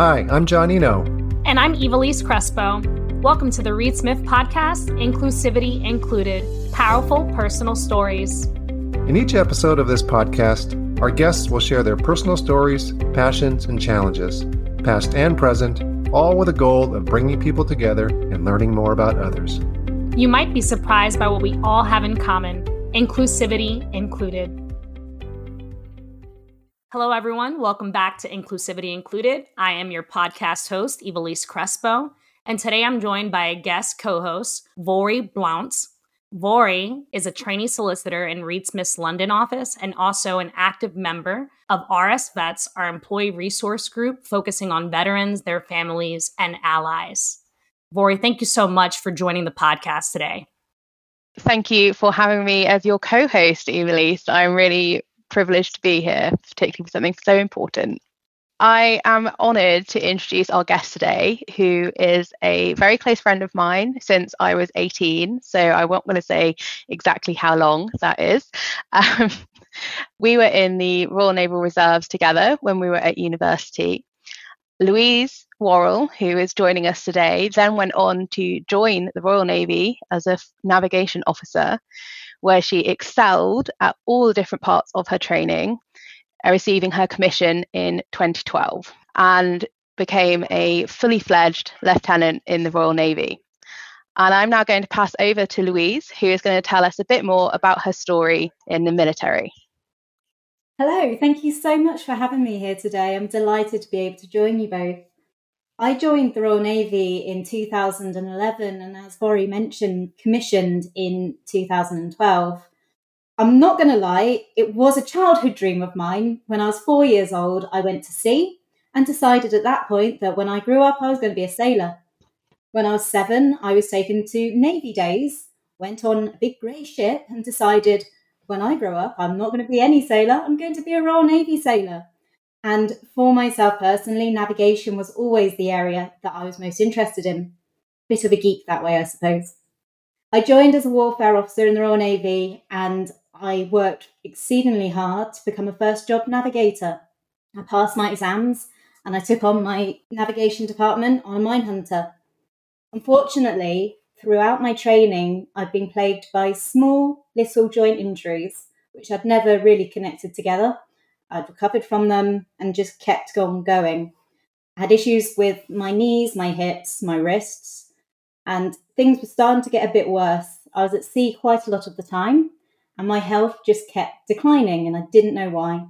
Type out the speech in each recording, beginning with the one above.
Hi, I'm John Iino. And I'm Evelise Crespo. Welcome to the Reed Smith Podcast, Inclusivity Included Powerful Personal Stories. In each episode of this podcast, our guests will share their personal stories, passions, and challenges, past and present, all with a goal of bringing people together and learning more about others. You might be surprised by what we all have in common, inclusivity included. Hello, everyone. Welcome back to Inclusivity Included. I am your podcast host, Evelise Crespo, and today I'm joined by a guest co host, Vori Blounce. Vori is a trainee solicitor in Reed Smith's London office and also an active member of RS Vets, our employee resource group focusing on veterans, their families, and allies. Vori, thank you so much for joining the podcast today. Thank you for having me as your co host, Evelise. I'm really privileged to be here, particularly for something so important. I am honoured to introduce our guest today, who is a very close friend of mine since I was 18. So I won't want to say exactly how long that is. Um, we were in the Royal Naval Reserves together when we were at university. Louise Worrell, who is joining us today, then went on to join the Royal Navy as a navigation officer, where she excelled at all the different parts of her training, uh, receiving her commission in 2012 and became a fully fledged lieutenant in the Royal Navy. And I'm now going to pass over to Louise, who is going to tell us a bit more about her story in the military. Hello, thank you so much for having me here today. I'm delighted to be able to join you both. I joined the Royal Navy in 2011 and, as Vori mentioned, commissioned in 2012. I'm not going to lie, it was a childhood dream of mine. When I was four years old, I went to sea and decided at that point that when I grew up, I was going to be a sailor. When I was seven, I was taken to Navy days, went on a big grey ship, and decided when I grow up, I'm not going to be any sailor, I'm going to be a Royal Navy sailor. And for myself personally, navigation was always the area that I was most interested in. Bit of a geek that way, I suppose. I joined as a warfare officer in the Royal Navy and I worked exceedingly hard to become a first job navigator. I passed my exams and I took on my navigation department on a mine hunter. Unfortunately, throughout my training, I'd been plagued by small little joint injuries, which I'd never really connected together. I'd recovered from them and just kept on going. I had issues with my knees, my hips, my wrists, and things were starting to get a bit worse. I was at sea quite a lot of the time, and my health just kept declining, and I didn't know why.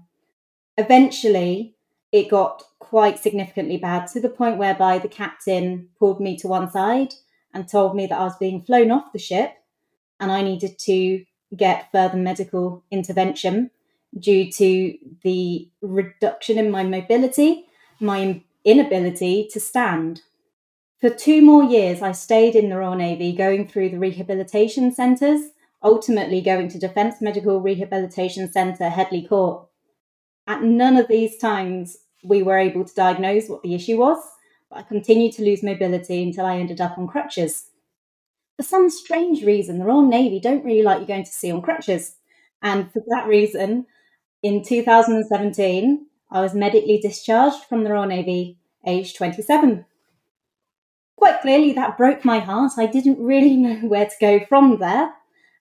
Eventually, it got quite significantly bad to the point whereby the captain pulled me to one side and told me that I was being flown off the ship and I needed to get further medical intervention due to the reduction in my mobility, my inability to stand. For two more years, I stayed in the Royal Navy going through the rehabilitation centres, ultimately going to Defence Medical Rehabilitation Centre, Headley Court. At none of these times we were able to diagnose what the issue was, but I continued to lose mobility until I ended up on crutches. For some strange reason, the Royal Navy don't really like you going to sea on crutches. And for that reason, in 2017, I was medically discharged from the Royal Navy, aged 27. Quite clearly, that broke my heart. I didn't really know where to go from there.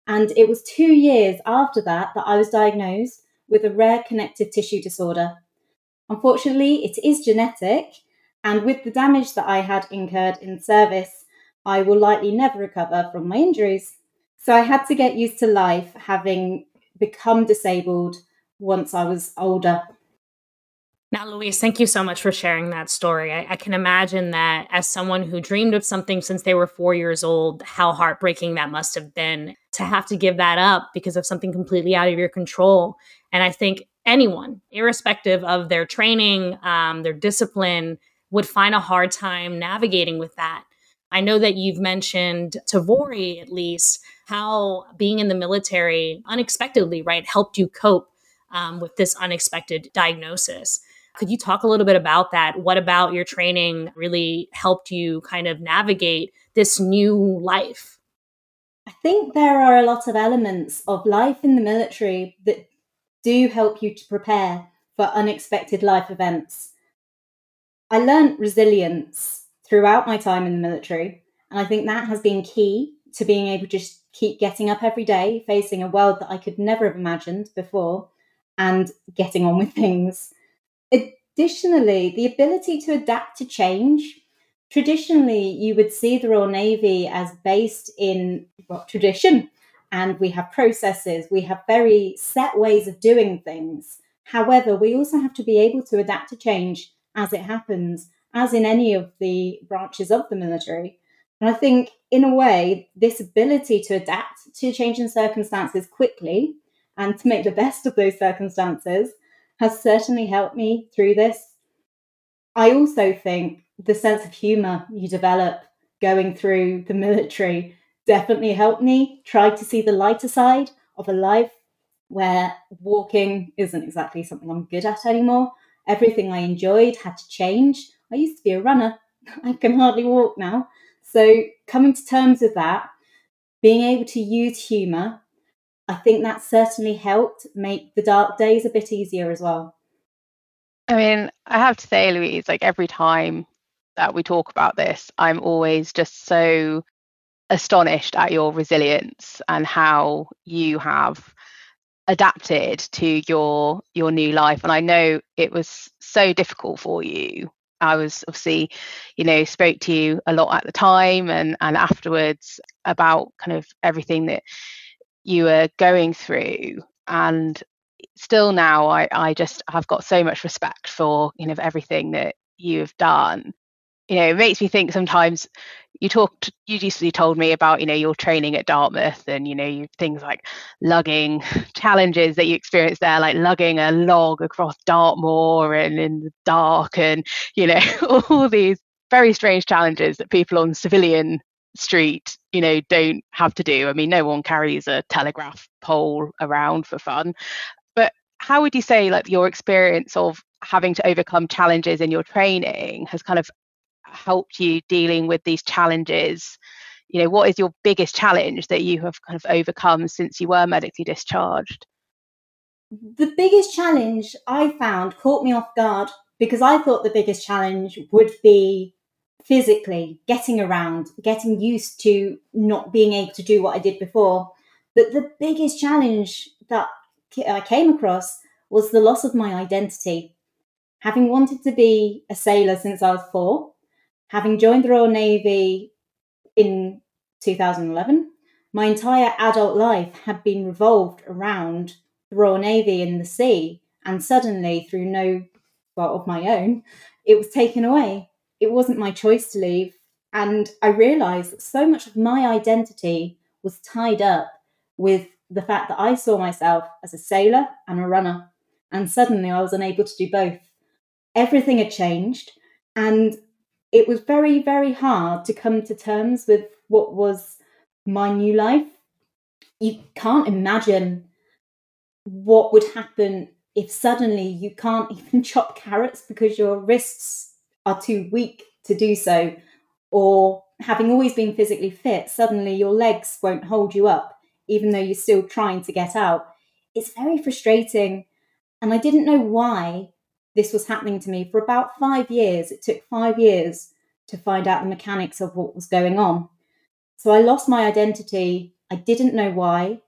And it was two years after that that I was diagnosed with a rare connective tissue disorder. Unfortunately, it is genetic, and with the damage that I had incurred in service, I will likely never recover from my injuries. So I had to get used to life having become disabled once I was older. Now, Louise, thank you so much for sharing that story. I, I, can imagine that as someone who dreamed of something since they were four years old, how heartbreaking that must have been to have to give that up because of something completely out of your control. And I think anyone, irrespective of their training, um, their discipline, would find a hard time navigating with that. I know that you've mentioned to Vori, at least, how being in the military unexpectedly, right, helped you cope um, with this unexpected diagnosis. Could you talk a little bit about that? What about your training really helped you kind of navigate this new life? I think there are a lot of elements of life in the military that do help you to prepare for unexpected life events. I learned resilience throughout my time in the military. And I think that has been key to being able to just keep getting up every day, facing a world that I could never have imagined before, and getting on with things. Additionally, the ability to adapt to change. Traditionally, you would see the Royal Navy as based in well, tradition, and we have processes, we have very set ways of doing things. However, we also have to be able to adapt to change as it happens, as in any of the branches of the military. And I think, in a way, this ability to adapt to changing circumstances quickly and to make the best of those circumstances has certainly helped me through this. I also think the sense of humour you develop going through the military definitely helped me try to see the lighter side of a life where walking isn't exactly something I'm good at anymore. Everything I enjoyed had to change. I used to be a runner. I can hardly walk now. So, coming to terms with that, being able to use humour, I think that certainly helped make the dark days a bit easier as well. I mean, I have to say, Louise, like every time that we talk about this, I'm always just so astonished at your resilience and how you have adapted to your your new life and i know it was so difficult for you I was obviously, you know, spoke to you a lot at the time and and afterwards about kind of everything that you were going through. And still now I, I just have got so much respect for, you know, everything that you have done you know, it makes me think sometimes you talked you usually told me about, you know, your training at Dartmouth and, you know, you, things like lugging challenges that you experienced there, like lugging a log across Dartmoor and in the dark and, you know, all these very strange challenges that people on civilian street, you know, don't have to do. I mean, no one carries a telegraph pole around for fun. But how would you say like your experience of having to overcome challenges in your training has kind of helped you dealing with these challenges? You know, what is your biggest challenge that you have kind of overcome since you were medically discharged? The biggest challenge I found caught me off guard because I thought the biggest challenge would be physically getting around, getting used to not being able to do what I did before. But the biggest challenge that I came across was the loss of my identity. Having wanted to be a sailor since I was four, Having joined the Royal Navy in 2011, my entire adult life had been revolved around the Royal Navy and the sea, and suddenly, through no fault of my own, it was taken away. It wasn't my choice to leave, and I realised that so much of my identity was tied up with the fact that I saw myself as a sailor and a runner, and suddenly I was unable to do both. Everything had changed, and it was very, very hard to come to terms with what was my new life. You can't imagine what would happen if suddenly you can't even chop carrots because your wrists are too weak to do so, or having always been physically fit, suddenly your legs won't hold you up, even though you're still trying to get out. It's very frustrating. And I didn't know why this was happening to me for about five years. It took five years to find out the mechanics of what was going on. So I lost my identity. I didn't know why.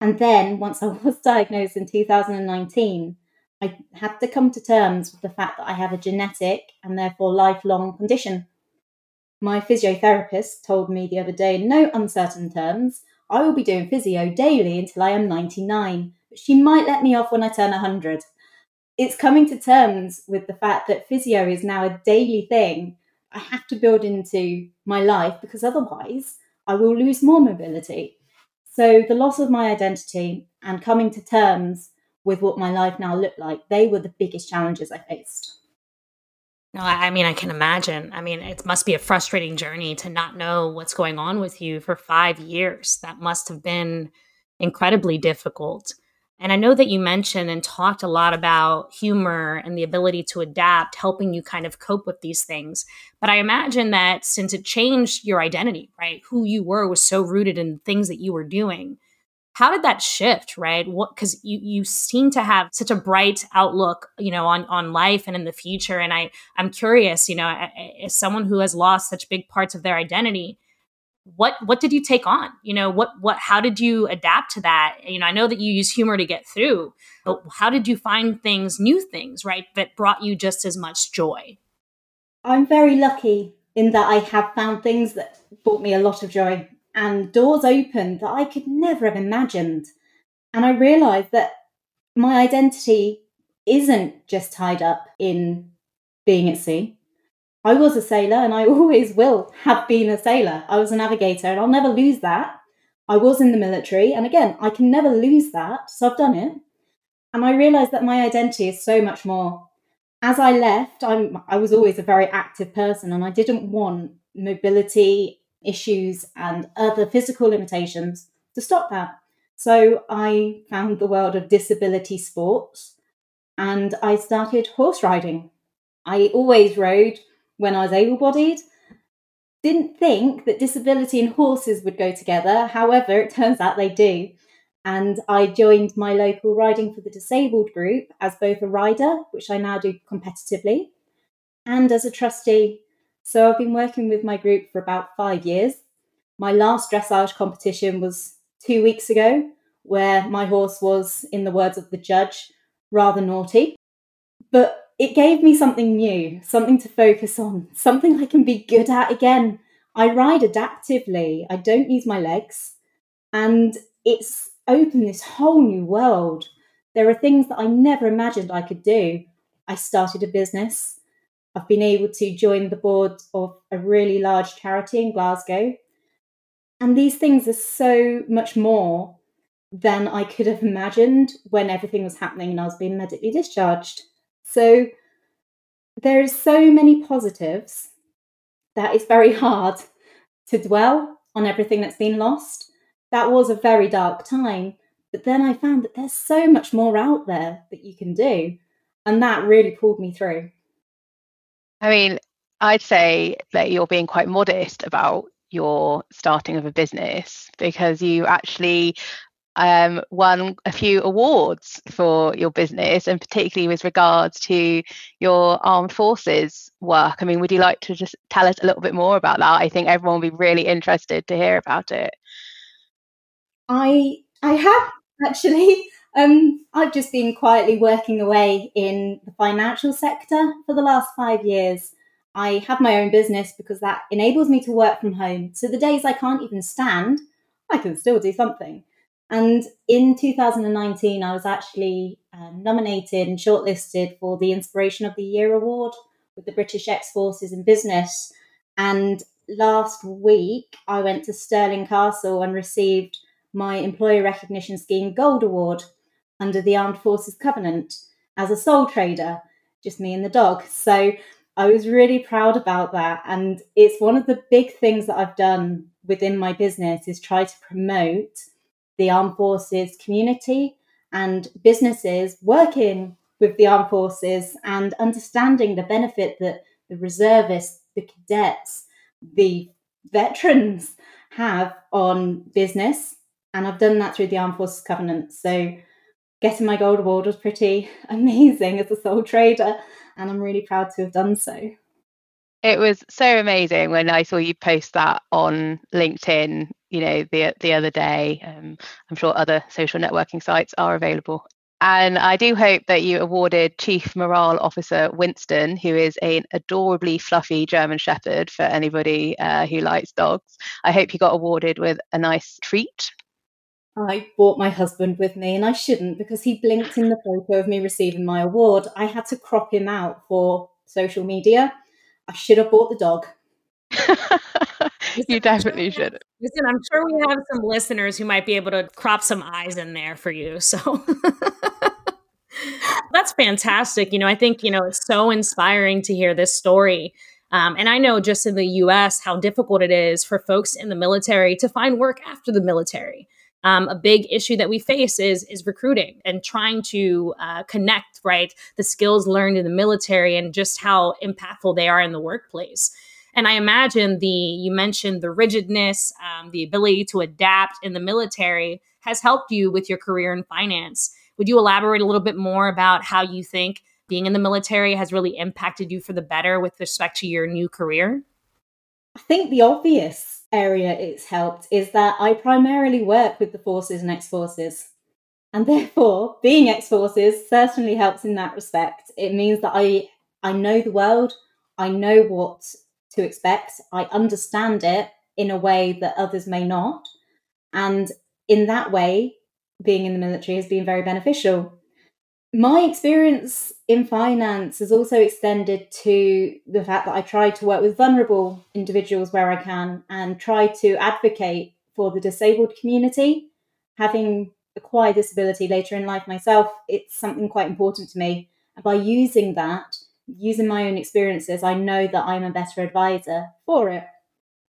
And then once I was diagnosed in 2019, I had to come to terms with the fact that I have a genetic and therefore lifelong condition. My physiotherapist told me the other day, in no uncertain terms, I will be doing physio daily until I am 99, but she might let me off when I turn 100 it's coming to terms with the fact that physio is now a daily thing I have to build into my life because otherwise I will lose more mobility. So the loss of my identity and coming to terms with what my life now looked like, they were the biggest challenges I faced. No, I mean, I can imagine. I mean, it must be a frustrating journey to not know what's going on with you for five years. That must have been incredibly difficult. And I know that you mentioned and talked a lot about humor and the ability to adapt, helping you kind of cope with these things. But I imagine that since it changed your identity, right? Who you were was so rooted in things that you were doing. How did that shift right? What because you you seem to have such a bright outlook you know on on life and in the future. And i i'm curious you know as someone who has lost such big parts of their identity what what did you take on? You know what what how did you adapt to that? You know i know that you use humor to get through but how did you find things new things right that brought you just as much joy? I'm very lucky in that i have found things that brought me a lot of joy and doors opened that i could never have imagined and i realized that my identity isn't just tied up in being at sea I was a sailor and I always will have been a sailor. I was a navigator and I'll never lose that. I was in the military and again, I can never lose that. So I've done it. And I realized that my identity is so much more. As I left, I'm, I was always a very active person and I didn't want mobility issues and other physical limitations to stop that. So I found the world of disability sports and I started horse riding. I always rode when I was able bodied. Didn't think that disability and horses would go together. However, it turns out they do. And I joined my local Riding for the Disabled group as both a rider, which I now do competitively, and as a trustee. So I've been working with my group for about five years. My last dressage competition was two weeks ago, where my horse was, in the words of the judge, rather naughty. But it gave me something new, something to focus on, something I can be good at again. I ride adaptively, I don't use my legs, and it's opened this whole new world. There are things that I never imagined I could do. I started a business. I've been able to join the board of a really large charity in Glasgow. And these things are so much more than I could have imagined when everything was happening and I was being medically discharged. So there is so many positives that it's very hard to dwell on everything that's been lost. That was a very dark time, but then I found that there's so much more out there that you can do, and that really pulled me through. I mean, I'd say that you're being quite modest about your starting of a business because you actually um, won a few awards for your business, and particularly with regards to your armed forces work. I mean, would you like to just tell us a little bit more about that? I think everyone will be really interested to hear about it. I I have actually. Um, I've just been quietly working away in the financial sector for the last five years. I have my own business because that enables me to work from home. So the days I can't even stand, I can still do something. And in 2019, I was actually um, nominated and shortlisted for the Inspiration of the Year award with the British Ex Forces in Business. And last week, I went to Stirling Castle and received my Employer Recognition Scheme Gold Award under the Armed Forces Covenant as a sole trader, just me and the dog. So I was really proud about that. And it's one of the big things that I've done within my business is try to promote the armed forces community and businesses working with the armed forces and understanding the benefit that the reservists, the cadets, the veterans have on business. And I've done that through the Armed Forces Covenant. So getting my gold award was pretty amazing as a sole trader. And I'm really proud to have done so. It was so amazing when I saw you post that on LinkedIn you know the the other day. Um, I'm sure other social networking sites are available. And I do hope that you awarded Chief Morale Officer Winston, who is an adorably fluffy German Shepherd for anybody uh, who likes dogs. I hope he got awarded with a nice treat. I brought my husband with me, and I shouldn't because he blinked in the photo of me receiving my award. I had to crop him out for social media. I should have bought the dog. you definitely should. Listen, I'm sure we have some listeners who might be able to crop some eyes in there for you. So that's fantastic. You know, I think, you know, it's so inspiring to hear this story. Um, and I know just in the US how difficult it is for folks in the military to find work after the military. Um, a big issue that we face is is recruiting and trying to uh, connect right the skills learned in the military and just how impactful they are in the workplace And I imagine the, you mentioned the rigidness, um, the ability to adapt in the military has helped you with your career in finance. Would you elaborate a little bit more about how you think being in the military has really impacted you for the better with respect to your new career? I think the obvious area it's helped is that I primarily work with the forces and ex forces. And therefore, being ex forces certainly helps in that respect. It means that I, I know the world, I know what to expect, I understand it in a way that others may not. And in that way, being in the military has been very beneficial. My experience in finance has also extended to the fact that I try to work with vulnerable individuals where I can and try to advocate for the disabled community. Having acquired disability later in life myself, it's something quite important to me. And by using that, using my own experiences, I know that I'm a better advisor for it.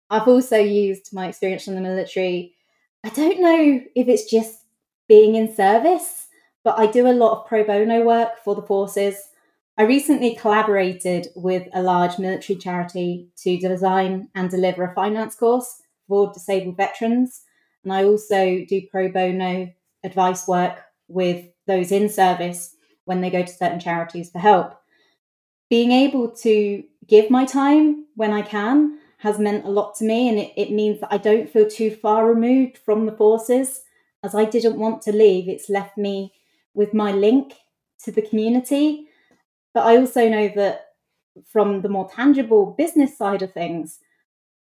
I've also used my experience from the military. I don't know if it's just being in service, but I do a lot of pro bono work for the forces. I recently collaborated with a large military charity to design and deliver a finance course for disabled veterans. And I also do pro bono advice work with those in service when they go to certain charities for help. Being able to give my time when I can has meant a lot to me, and it, it means that I don't feel too far removed from the forces. As I didn't want to leave, it's left me with my link to the community. But I also know that from the more tangible business side of things,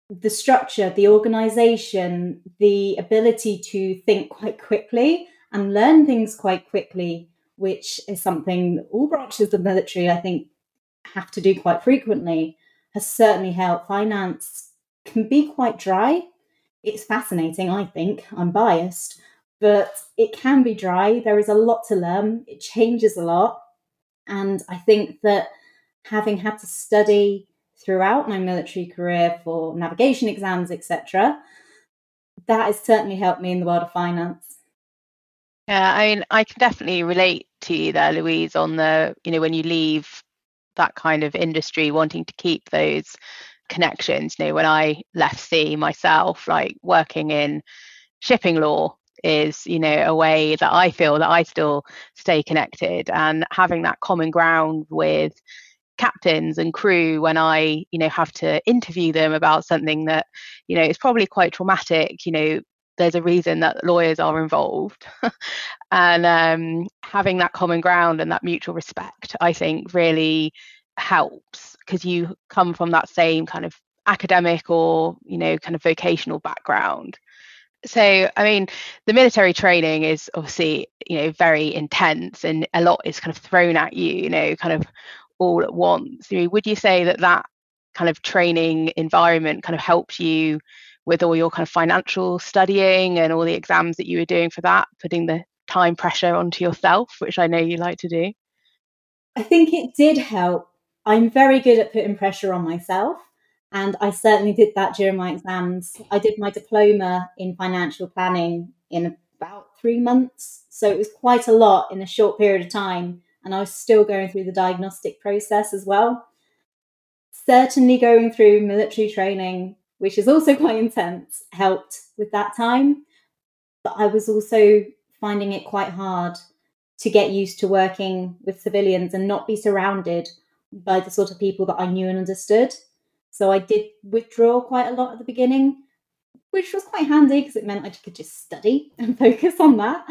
the structure, the organization, the ability to think quite quickly and learn things quite quickly, which is something all branches of the military, I think, have to do quite frequently, has certainly helped. Finance can be quite dry. It's fascinating, I think. I'm biased, but it can be dry. There is a lot to learn, it changes a lot. And I think that having had to study throughout my military career for navigation exams, etc., that has certainly helped me in the world of finance. Yeah, I mean, I can definitely relate to you there, Louise, on the, you know, when you leave that kind of industry, wanting to keep those connections. You know, when I left sea myself, like working in shipping law is, you know, a way that I feel that I still stay connected and having that common ground with captains and crew when I, you know, have to interview them about something that, you know, is probably quite traumatic, you know, there's a reason that lawyers are involved. and um, having that common ground and that mutual respect, I think, really helps because you come from that same kind of academic or, you know, kind of vocational background. So, I mean, the military training is obviously, you know, very intense and a lot is kind of thrown at you, you know, kind of all at once. I mean, would you say that that kind of training environment kind of helped you with all your kind of financial studying and all the exams that you were doing for that, putting the time pressure onto yourself, which I know you like to do? I think it did help. I'm very good at putting pressure on myself. And I certainly did that during my exams. I did my diploma in financial planning in about three months. So it was quite a lot in a short period of time and I was still going through the diagnostic process as well. Certainly, going through military training, which is also quite intense, helped with that time. But I was also finding it quite hard to get used to working with civilians and not be surrounded by the sort of people that I knew and understood. So I did withdraw quite a lot at the beginning, which was quite handy because it meant I could just study and focus on that.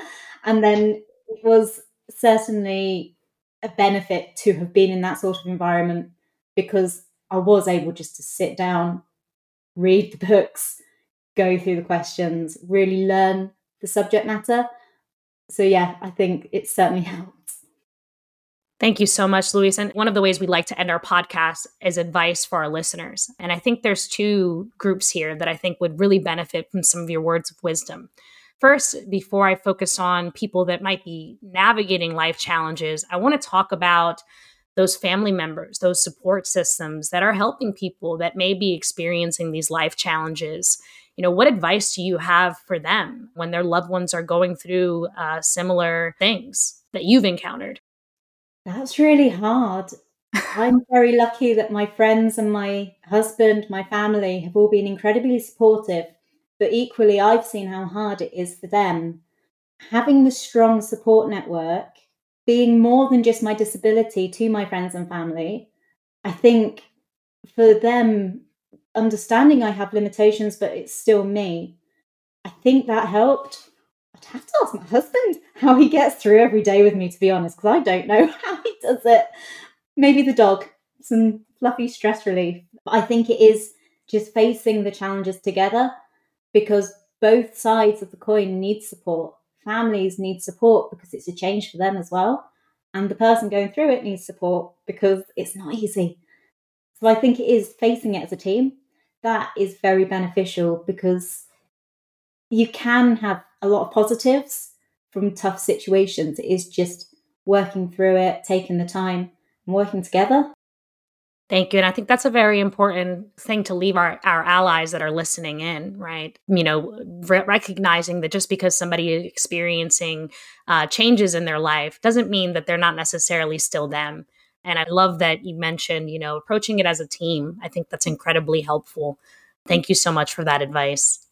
And then it was certainly a benefit to have been in that sort of environment because I was able just to sit down, read the books, go through the questions, really learn the subject matter. So, yeah, I think it certainly helps. Thank you so much, Louise. And one of the ways we like to end our podcast is advice for our listeners. And I think there's two groups here that I think would really benefit from some of your words of wisdom. First, before I focus on people that might be navigating life challenges, I want to talk about those family members, those support systems that are helping people that may be experiencing these life challenges. You know, what advice do you have for them when their loved ones are going through uh, similar things that you've encountered? That's really hard. I'm very lucky that my friends and my husband, my family have all been incredibly supportive, but equally, I've seen how hard it is for them. Having the strong support network, being more than just my disability to my friends and family, I think for them, understanding I have limitations, but it's still me, I think that helped. I'd have to ask my husband how he gets through every day with me, to be honest, because I don't know how he does it. Maybe the dog, some fluffy stress relief. I think it is just facing the challenges together because both sides of the coin need support. Families need support because it's a change for them as well. And the person going through it needs support because it's not easy. So I think it is facing it as a team. That is very beneficial because you can have a lot of positives from tough situations. It is just working through it, taking the time, and working together. Thank you. And I think that's a very important thing to leave our, our allies that are listening in, right? You know, re- recognizing that just because somebody is experiencing uh, changes in their life doesn't mean that they're not necessarily still them. And I love that you mentioned, you know, approaching it as a team. I think that's incredibly helpful. Thank you so much for that advice.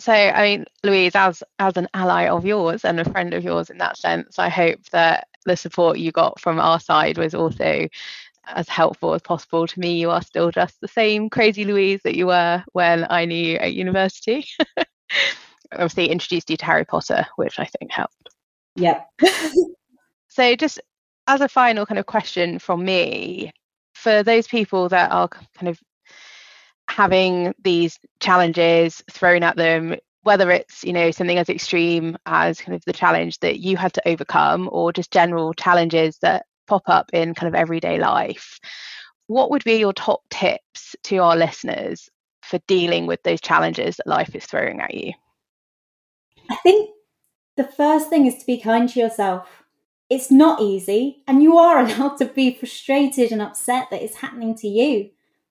So, I mean, Louise, as as an ally of yours and a friend of yours in that sense, I hope that the support you got from our side was also as helpful as possible. To me, you are still just the same crazy Louise that you were when I knew you at university. Obviously, introduced you to Harry Potter, which I think helped. Yep. so, just as a final kind of question from me, for those people that are kind of having these challenges thrown at them whether it's you know something as extreme as kind of the challenge that you had to overcome or just general challenges that pop up in kind of everyday life what would be your top tips to our listeners for dealing with those challenges that life is throwing at you? I think the first thing is to be kind to yourself. It's not easy and you are allowed to be frustrated and upset that it's happening to you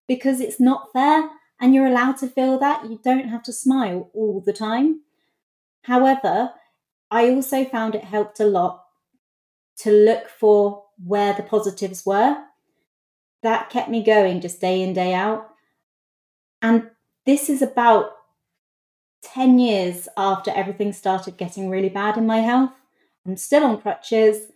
because it's not fair and you're allowed to feel that. You don't have to smile all the time. However, I also found it helped a lot to look for where the positives were. That kept me going just day in, day out. And this is about 10 years after everything started getting really bad in my health. I'm still on crutches.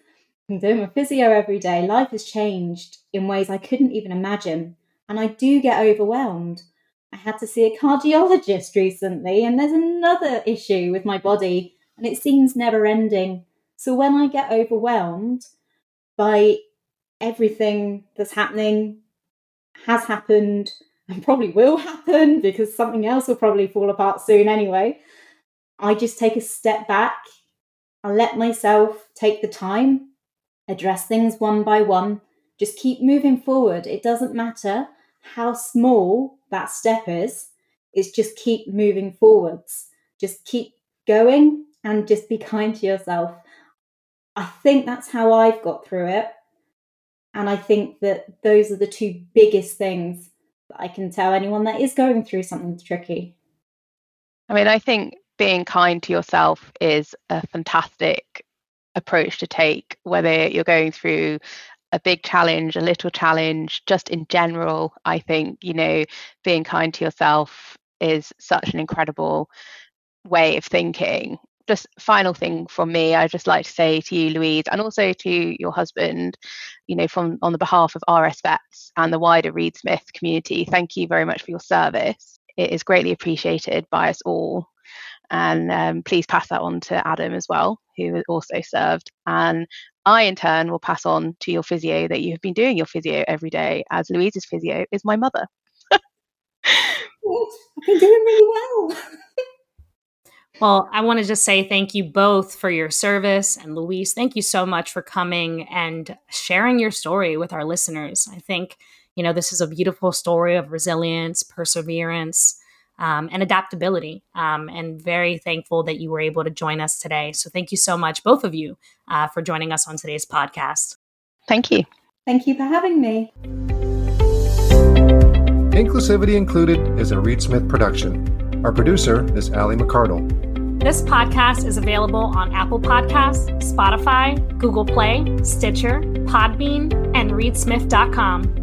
I'm doing my physio every day. Life has changed in ways I couldn't even imagine and I do get overwhelmed. I had to see a cardiologist recently, and there's another issue with my body, and it seems never ending. So when I get overwhelmed by everything that's happening, has happened, and probably will happen because something else will probably fall apart soon anyway, I just take a step back. I let myself take the time, address things one by one, just keep moving forward. It doesn't matter how small that step is, it's just keep moving forwards. Just keep going and just be kind to yourself. I think that's how I've got through it. And I think that those are the two biggest things that I can tell anyone that is going through something tricky. I mean, I think being kind to yourself is a fantastic approach to take, whether you're going through a big challenge, a little challenge, just in general, I think, you know, being kind to yourself is such an incredible way of thinking. Just final thing from me, I'd just like to say to you, Louise, and also to your husband, you know, from on the behalf of RS Vets and the wider Reed Smith community, thank you very much for your service. It is greatly appreciated by us all. And um, please pass that on to Adam as well, who also served. And I, in turn, will pass on to your physio that you have been doing your physio every day, as Louise's physio is my mother. I've been doing really well. Well, I want to just say thank you both for your service. And Louise, thank you so much for coming and sharing your story with our listeners. I think, you know, this is a beautiful story of resilience, perseverance, um, and adaptability. Um, and very thankful that you were able to join us today. So thank you so much, both of you, uh, for joining us on today's podcast. Thank you. Thank you for having me. Inclusivity Included is a Reed Smith production. Our producer is Allie McCardle. This podcast is available on Apple Podcasts, Spotify, Google Play, Stitcher, Podbean, and ReedSmith.com.